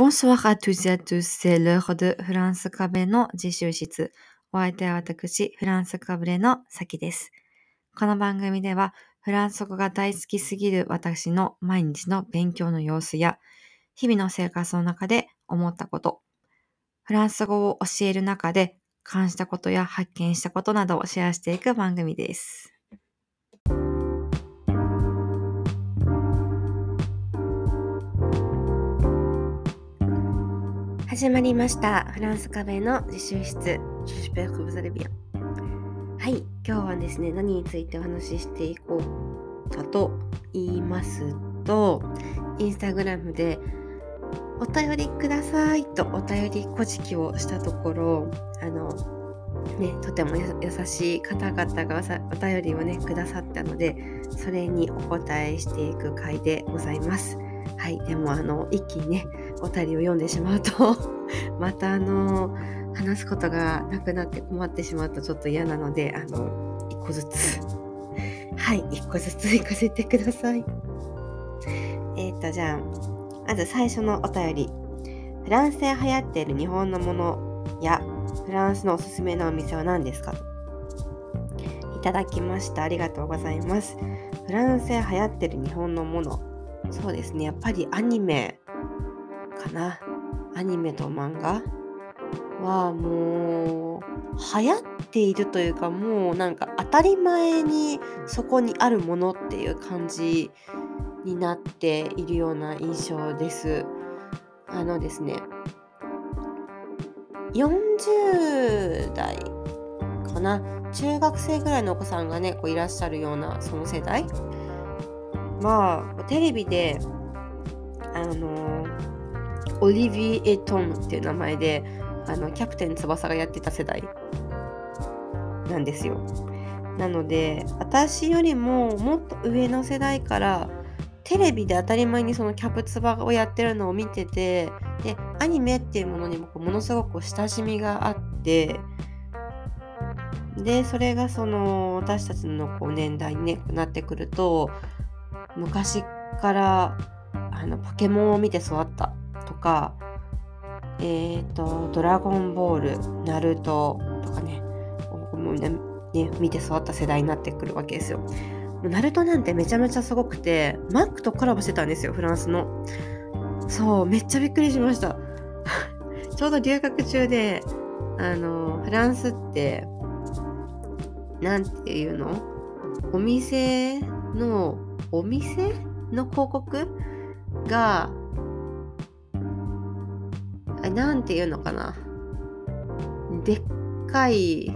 Bonsoir à tous et à tous, c'est l'heure de フランスカベの自習室。お相手は私、フランスカブレのさきです。この番組では、フランス語が大好きすぎる私の毎日の勉強の様子や、日々の生活の中で思ったこと、フランス語を教える中で感じたことや発見したことなどをシェアしていく番組です。始まりました。フランスカベの自習室。はい、今日はですね、何についてお話ししていこうかと言いますと、インスタグラムでお便りくださいとお便りこじきをしたところ、あの、ね、とてもや優しい方々がさお便りをね、くださったので、それにお答えしていく回でございます。はい、でもあの、一気にね、お便りを読んでしまうと またあの話すことがなくなって困ってしまうとちょっと嫌なのであの一個ずつ。はい一個ずつ行かせてください。えっ、ー、とじゃあまず最初のお便り。フランスで流行っている日本のものやフランスのおすすめのお店は何ですか？いただきました。ありがとうございます。フランスで流行ってる日本のもの。そうですね。やっぱりアニメかな。アニメと漫画はもう流行っているというかもうなんか当たり前にそこにあるものっていう感じになっているような印象です。あのですね40代かな。中学生ぐらいのお子さんがねこういらっしゃるようなその世代まあテレビであのオリビエ・トムっていう名前であのキャプテン翼がやってた世代なんですよ。なので私よりももっと上の世代からテレビで当たり前にそのキャプツバをやってるのを見ててでアニメっていうものにもものすごく親しみがあってでそれがその私たちのこう年代に、ね、なってくると昔からあのポケモンを見て育ったとか、えっ、ー、と、ドラゴンボール、ナルトとかね、もうねね見て育った世代になってくるわけですよ。ナルトなんてめちゃめちゃすごくて、マックとコラボしてたんですよ、フランスの。そう、めっちゃびっくりしました。ちょうど留学中で、あの、フランスって、なんていうの？お店の、お店の広告がなんていうのかな。でっかい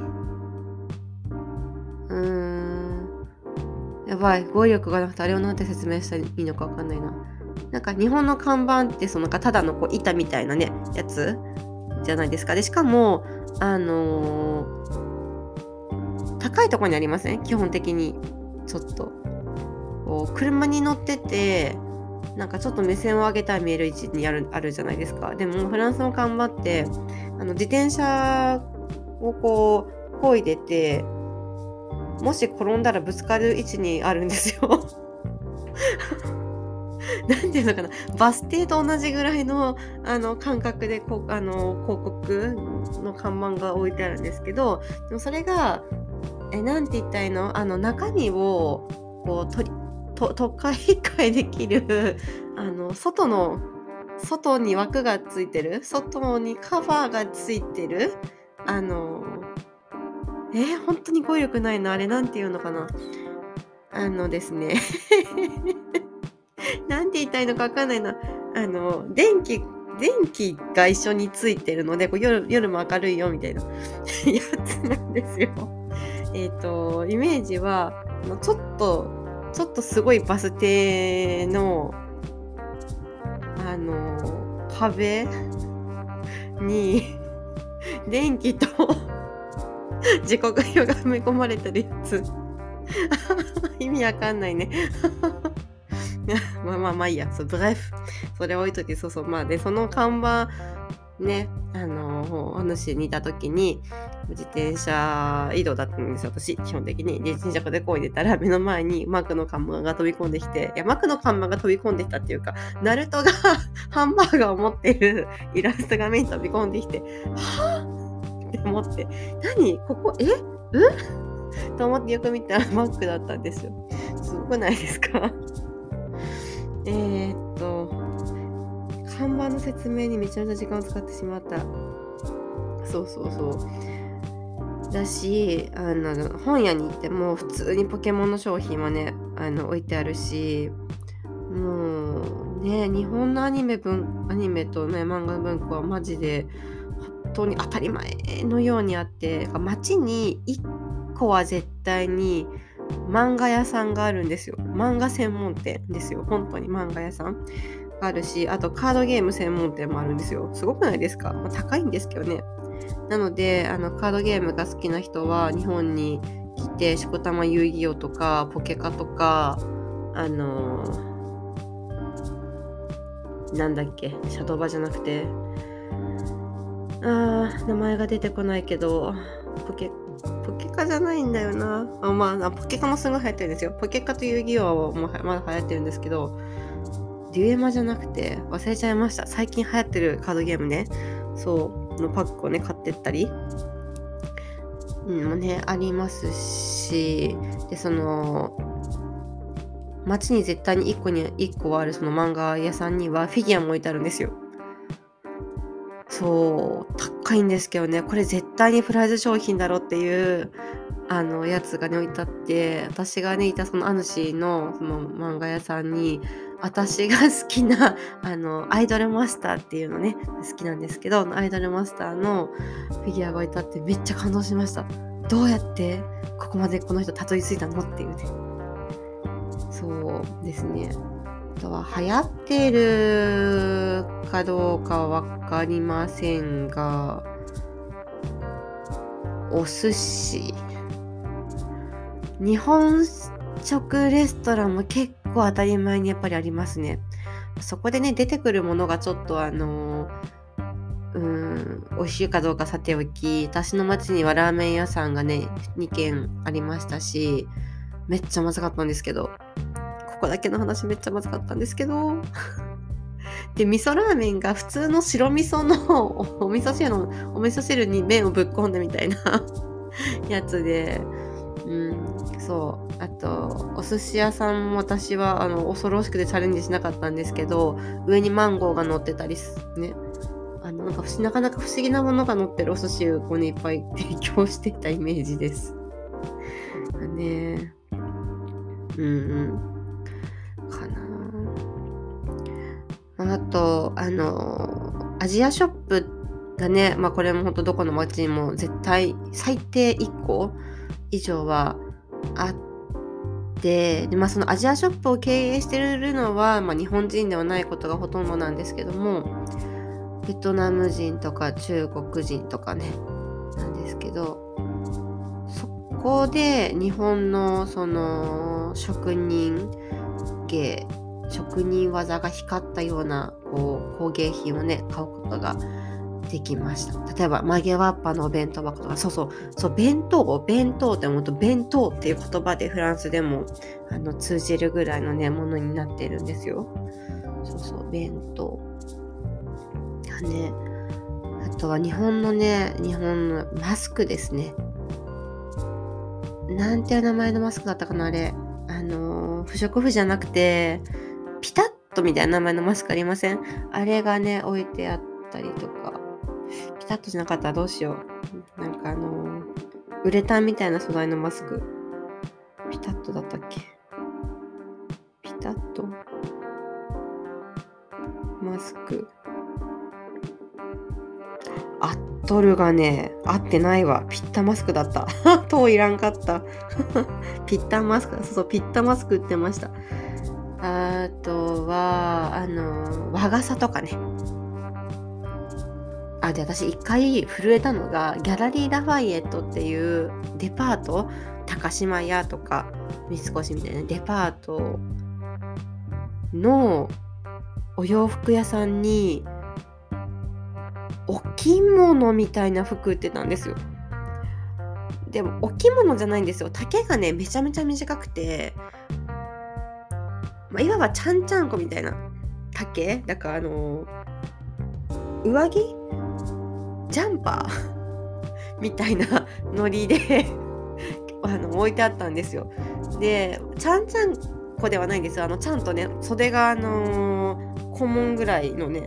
うーんやばい語彙力がなくてあれをなんて説明したらいいのかわかんないな。なんか日本の看板ってそのかただのこう板みたいなねやつじゃないですか。でしかもあのー、高いとこにありません？基本的にちょっと。こう車に乗っててなんかちょっと目線を上げたら見える位置にあるあるじゃないですか。でもフランスの看板ってあの自転車をこう漕いでてもし転んだらぶつかる位置にあるんですよ。なんていうのかなバス停と同じぐらいのあの感覚でこあの広告の看板が置いてあるんですけどでもそれがえなんて言ったらいいの？あの中身をこう取りと都会会できるあの外の外に枠がついてる外にカバーがついてるあのえー、本当に語彙力ないのあれなんていうのかな。あのですね。なんて言いたいのかわかんないな。あの電気電気が一緒についてるのでこう夜夜も明るいよみたいな。やつなんですよ。えっ、ー、とイメージはちょっとちょっとすごいバス停のあの壁に電気と時刻表が埋め込まれてるやつ。意味わかんないね。まあまあまあいいや。そうブレフ。それ置いといてそうそう。まあでその看板ね。あのお主にいた時に自転車移動だったんですよ。私基本的にで自転車でこいでたら目の前にマークの看板が飛び込んできていやマークの看板が飛び込んできたっていうかナルトが ハンバーガーを持ってるイラストが目に飛び込んできてはぁ？って思って何？ここ？え？うんと思ってよく見たらマックだったんですよ。すごくないですか？え、っと看板の説明にめちゃめちゃ時間を使ってしまった。そうそうそう。だしあの本屋に行っても普通にポケモンの商品もねあの置いてあるしもうね日本のアニメ文アニメとね漫画文庫はマジで本当に当たり前のようにあって街に1個は絶対に漫画屋さんがあるんですよ。漫画専門店ですよ。本当に漫画屋さん。あるしあとカードゲーム専門店もあるんですよ。すごくないですか、まあ、高いんですけどね。なのであのカードゲームが好きな人は日本に来てしこたま遊戯王とかポケカとかあのー、なんだっけ？シャドーバじゃなくて。あー名前が出てこないけどポケポケカじゃないんだよな。あまあポケカもすごい流行ってるんですよ。ポケカと遊戯王もまだ流行ってるんですけどデュエマじゃなくて忘れちゃいました。最近流行ってるカードゲームね。そうのパックをね買ってったり。もねありますし。でその街に絶対に1個に1個あるその漫画屋さんにはフィギュアも置いてあるんですよ。そう高いんですけどね。これ絶対にプライズ商品だろっていうあのやつがね置いてあって私がねいたその主のその漫画屋さんに私が好きな あのアイドルマスターっていうのね好きなんですけどアイドルマスターのフィギュアがいてあってめっちゃ感動しました。どうやってここまでこの人たどり着いたのっていうね。そうですね。あとは流行ってるかどうかは分かりませんがお寿司。日本食レストランも結構当たり前にやっぱりありますね。そこでね出てくるものがちょっとあのうん美味しいかどうかさておき私の町にはラーメン屋さんがね2軒ありましたしめっちゃまずかったんですけどここだけの話めっちゃまずかったんですけどで味噌ラーメンが普通の白味噌の お味噌汁のお味噌汁に麺をぶっ込んでみたいな やつでうんそう。あとお寿司屋さんも私はあの恐ろしくてチャレンジしなかったんですけど上にマンゴーが乗ってたりね。あのなんかなかなか不思議なものが乗ってるお寿司をここにいっぱい提供していたイメージです。ね。うんうん。かな。あとあのアジアショップがね。まあこれも本当どこの町にも絶対最低1個以上はあってで、まあ、そのアジアショップを経営してるのは、まあ、日本人ではないことがほとんどなんですけどもベトナム人とか中国人とかねなんですけどそこで日本のその職人芸職人技が光ったようなこう工芸品をね買うことができました。例えば、曲げわっぱのお弁当箱とか、そうそう、そう、弁当を、弁当って思うと、弁当っていう言葉でフランスでもあの通じるぐらいのね、ものになってるんですよ。そうそう、弁当。だね。あとは日本のね、日本のマスクですね。なんていう名前のマスクだったかな、あれ。あの不織布じゃなくて、ピタッとみたいな名前のマスクありません？あれがね、置いてあったりとか。ピタッとしなかったらどうしよう。なんかあのー、ウレタンみたいな素材のマスク。ピタッとだったっけ？ピタッと？マスク。合っとるがね、合ってないわ。ピッタマスクだった。といらんかった。ピッタマスク、そうそう、ピッタマスク売ってました。あとは、あの、和傘とかね。あで私一回震えたのがギャラリー・ラファイエットっていうデパート高島屋とか三越みたいなデパートのお洋服屋さんにお着物みたいな服売ってたんですよ。でもお着物じゃないんですよ丈がねめちゃめちゃ短くて、まあ、いわばちゃんちゃんこみたいな丈だからあの上着ジャンパー？みたいなノリで あの置いてあったんですよ。でちゃんちゃんこではないんですよ。あのちゃんとね袖があのー、顧問ぐらいのね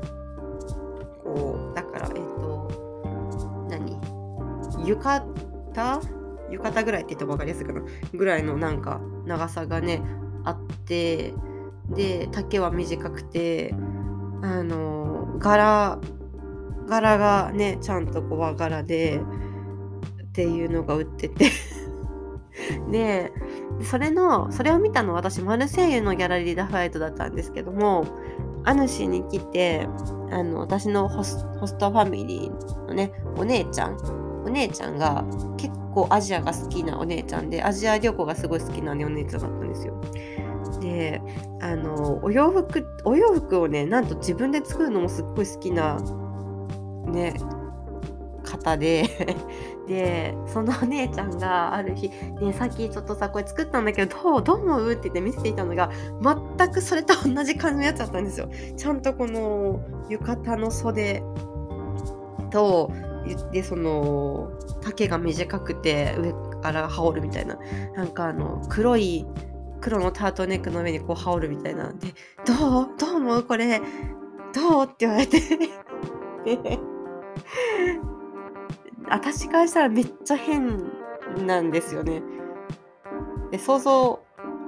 こうだからえっ、と何？浴衣？浴衣ぐらいって言ったら分かりやすいかな。ぐらいのなんか長さがねあってで丈は短くてあの柄柄がねちゃんとこう和柄でっていうのが売ってて でそれのそれを見たの私マルセイユのギャラリー・ダ・ファイトだったんですけどもアヌシに来てあの私のホストファミリーのねお姉ちゃんお姉ちゃんが結構アジアが好きなお姉ちゃんでアジア旅行がすごい好きな、ね、お姉ちゃんだったんですよ。であのお洋服お洋服をねなんと自分で作るのもすっごい好きなね方ででそのお姉ちゃんがある日「ねさっきちょっとさこれ作ったんだけどどうどう思う?」って言って見せていたのが全くそれと同じ感じのやつだったんですよ。ちゃんとこの浴衣の袖とでその丈が短くて上から羽織るみたいななんかあの黒い黒のタートネックの上にこう羽織るみたいなで「どうどう思うこれどう?」って言われて 私からしたらめっちゃ変なんですよね。で想像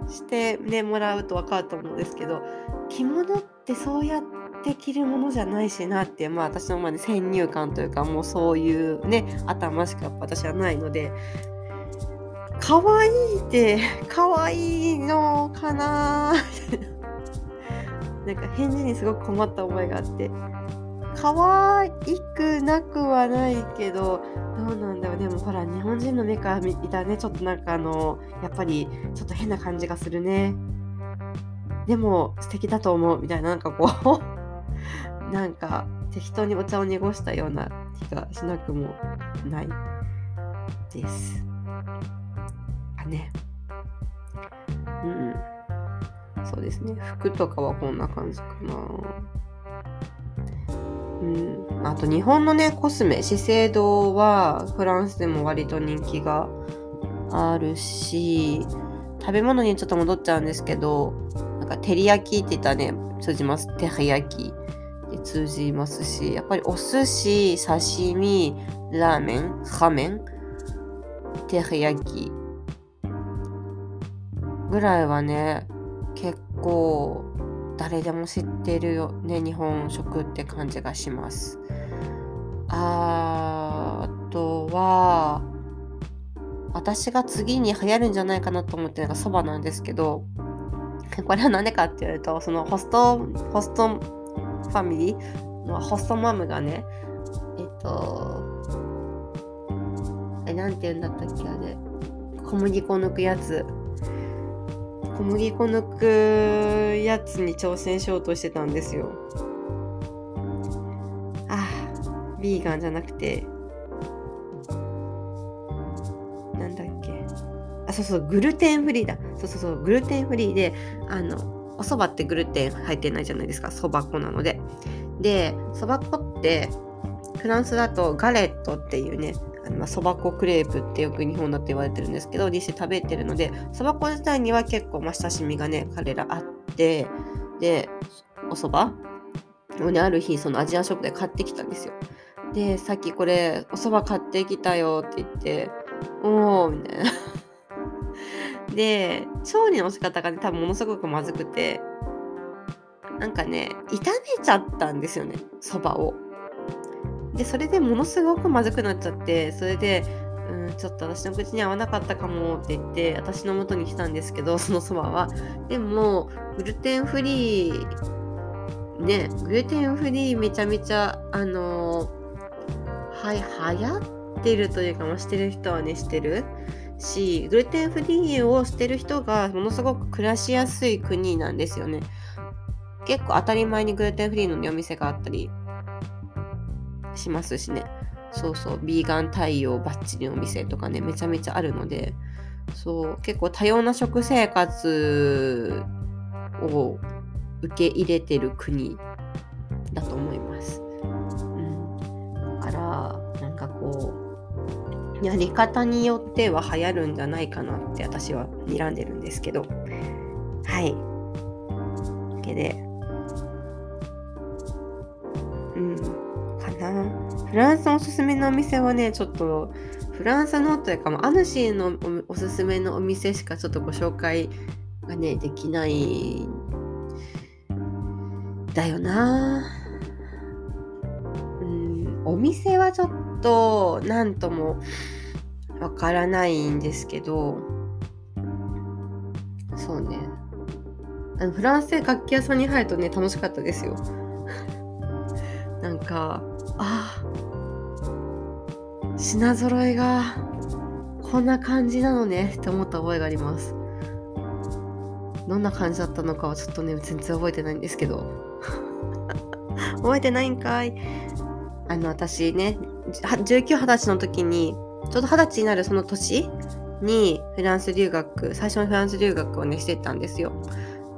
してねもらうと分かると思うんですけど着物ってそうやって着るものじゃないしなってまあ私のまで先入観というかもうそういうね頭しか私はないので可愛いって 可愛いのかななんか返事にすごく困った思いがあって可愛くなくはないけどどうなんだろう。でもほら日本人の目から見たねちょっとなんかあのやっぱりちょっと変な感じがするね。でも素敵だと思うみたいななんかこう。なんか適当にお茶を濁したような気がしなくもないです。あね。うん。そうですね。服とかはこんな感じかな。うん、あと日本のねコスメ資生堂はフランスでも割と人気があるし食べ物にちょっと戻っちゃうんですけどなんか照り焼きって言ったらね通じます。照り焼きで通じますしやっぱりお寿司刺身ラーメンラーメン照り焼きぐらいはね結構誰でも知ってるよね日本食って感じがします。あとは私が次に流行るんじゃないかなと思ってるのがそばなんですけど これは何でかって言われるとそのホストホストファミリーのホストマムがねえっとえなんて言うんだったっけあれ。小麦粉抜くやつ。小麦粉抜くやつに挑戦しようとしてたんですよ。ああ、ビーガンじゃなくて、なんだっけ。あ、そうそう、グルテンフリーだ。そうそうそう、グルテンフリーで、あの、お蕎麦ってグルテン入ってないじゃないですか、蕎麦粉なので。で、蕎麦粉って、フランスだとガレットっていうね、そば粉クレープってよく日本だって言われてるんですけど、ディッシュ食べてるので、そば粉自体には結構、まあ、親しみがね、彼らあって、で、お蕎麦をね、ある日、そのアジアショップで買ってきたんですよ。で、さっきこれ、お蕎麦買ってきたよって言って、おー、みたいな。で、調理の仕方がね、多分ものすごくまずくて、なんかね、炒めちゃったんですよね、そばを。でそれでものすごくまずくなっちゃってそれでうん、ちょっと私の口に合わなかったかもって言って私の元に来たんですけど そのそばは。でもグルテンフリーねグルテンフリーめちゃめちゃあのはい流行ってるというか、ま、してる人はねしてる。しグルテンフリーをしてる人がものすごく暮らしやすい国なんですよね。結構当たり前にグルテンフリーの、お店があったりしますしね。そうそう。ビーガン対応バッチリのお店とかねめちゃめちゃあるのでそう。結構多様な食生活を受け入れてる国だと思います。うん、だからなんかこうやり方によっては流行るんじゃないかなって私は睨んでるんですけど。はい。わけで。うん。なフランスおすすめのお店はねちょっとフランスのというかアヌシーのおすすめのお店しかちょっとご紹介がねできないだよな。うんお店はちょっと何ともわからないんですけどそうね。あのフランスで楽器屋さんに入るとね楽しかったですよ。なんかあ品揃えがこんな感じなのねって思った覚えがありますどんな感じだったのかはちょっとね全然覚えてないんですけど 覚えてないんかい。あの、私ね、19、20歳の時に、ちょうど20歳になるその年にフランス留学、最初のフランス留学をね、してたんですよ。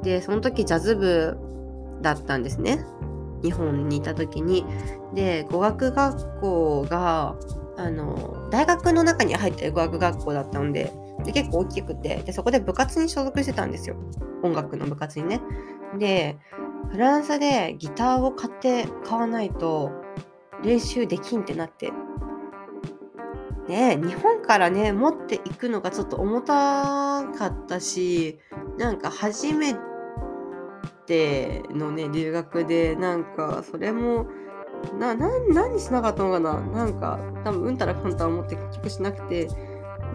で、その時ジャズ部だったんですね。日本にいた時に。で、語学学校が、あの、大学の中に入ってる語学学校だったので、で結構大きくてで、そこで部活に所属してたんですよ。音楽の部活にね。で、フランスでギターを買って買わないと練習できんってなってね日本からね持っていくのがちょっと重たかったしなんか初めてのね留学でなんかそれもな何しなかったのかな？なんか多分うんたらかんたら思って結局しなくて。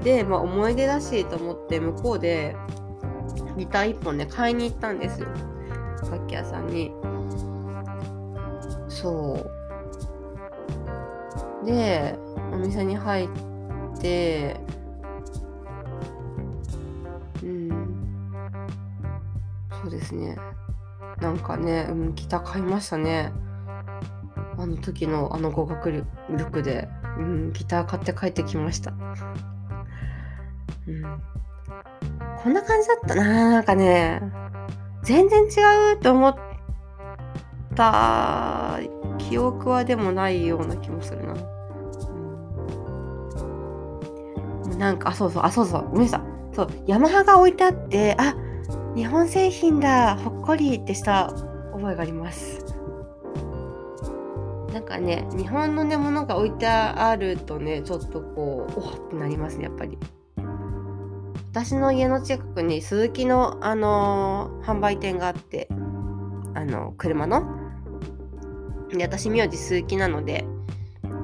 で、まあ、思い出だしと思って向こうでギター1本ね買いに行ったんですよ。楽器屋さんに。そう。でお店に入ってうん。そうですね。なんかね、うん、ギター買いましたねあの時のあの語学力で、うん、ギター買って帰ってきました。うん、こんな感じだったななんかね全然違うと思った記憶はでもないような気もするな。うん、なんか、あ、そうそう、あ、そうそう、ごめんなさい。そう、ヤマハが置いてあって、あ、日本製品だ、ほっこりってした覚えがあります。なんかね、日本のね、ものが置いてあるとね、ちょっとこう、おっってなりますね、やっぱり。私の家の近くに鈴木の、あのー、販売店があってあの車の？で私名字鈴木なので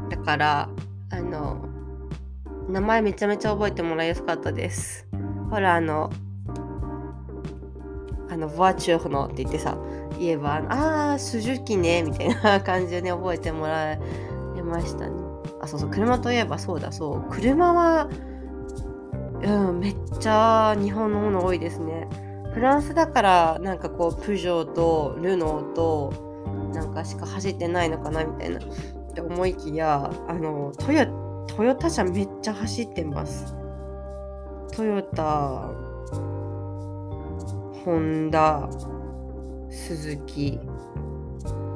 だからあの名前めちゃめちゃ覚えてもらいやすかったですほらあのあのバーチューフのって言ってさ言えばああスジュキねみたいな感じでね覚えてもらえましたねあそうそう車といえばそうだそう車はうん、めっちゃ日本のもの多いですね。フランスだからなんかこうプジョーとルノーとなんかしか走ってないのかなみたいなって思いきやあのトヨトヨタ車めっちゃ走ってます。トヨタ、ホンダ、スズキ、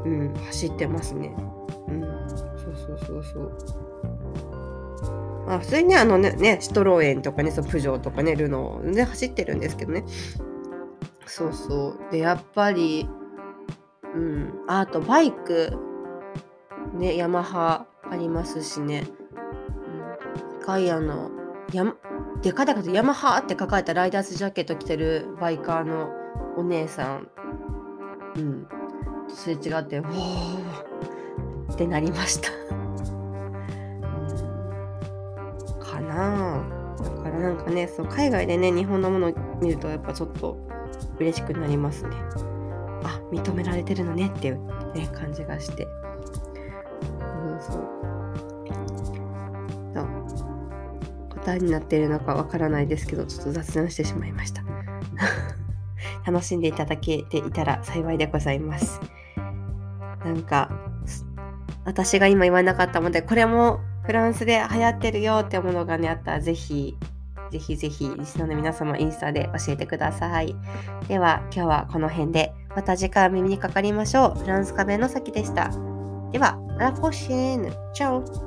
うん、走ってますね。うん、そうそうそうそう。まあ、普通にね、あのね、ねシトローエンとかね、そプジョーとかね、ルノーで走ってるんですけどね。そうそう。で、やっぱり、うん、あとバイク、ね、ヤマハありますしね。うん、ガイアの、やでかでかとヤマハって書かれたライダースジャケット着てるバイカーのお姉さん、うん、すれ違って、おー。ってなりました。かなだからなんかね。そう海外でね日本のものを見るとやっぱちょっと嬉しくなりますね。あ認められてるのねっていう、ね、感じがして。答えになっているのかわからないですけどちょっと雑談してしまいました 楽しんでいただけていたら幸いでございますなんか私が今言わなかったので、これもフランスで流行ってるよってものがね、あったらぜひ、ぜひぜひ、リスナーの皆様インスタで教えてください。では、今日はこの辺で、また次回耳にかかりましょう。フランス壁の先でした。では、あらポシェーヌ。チャオ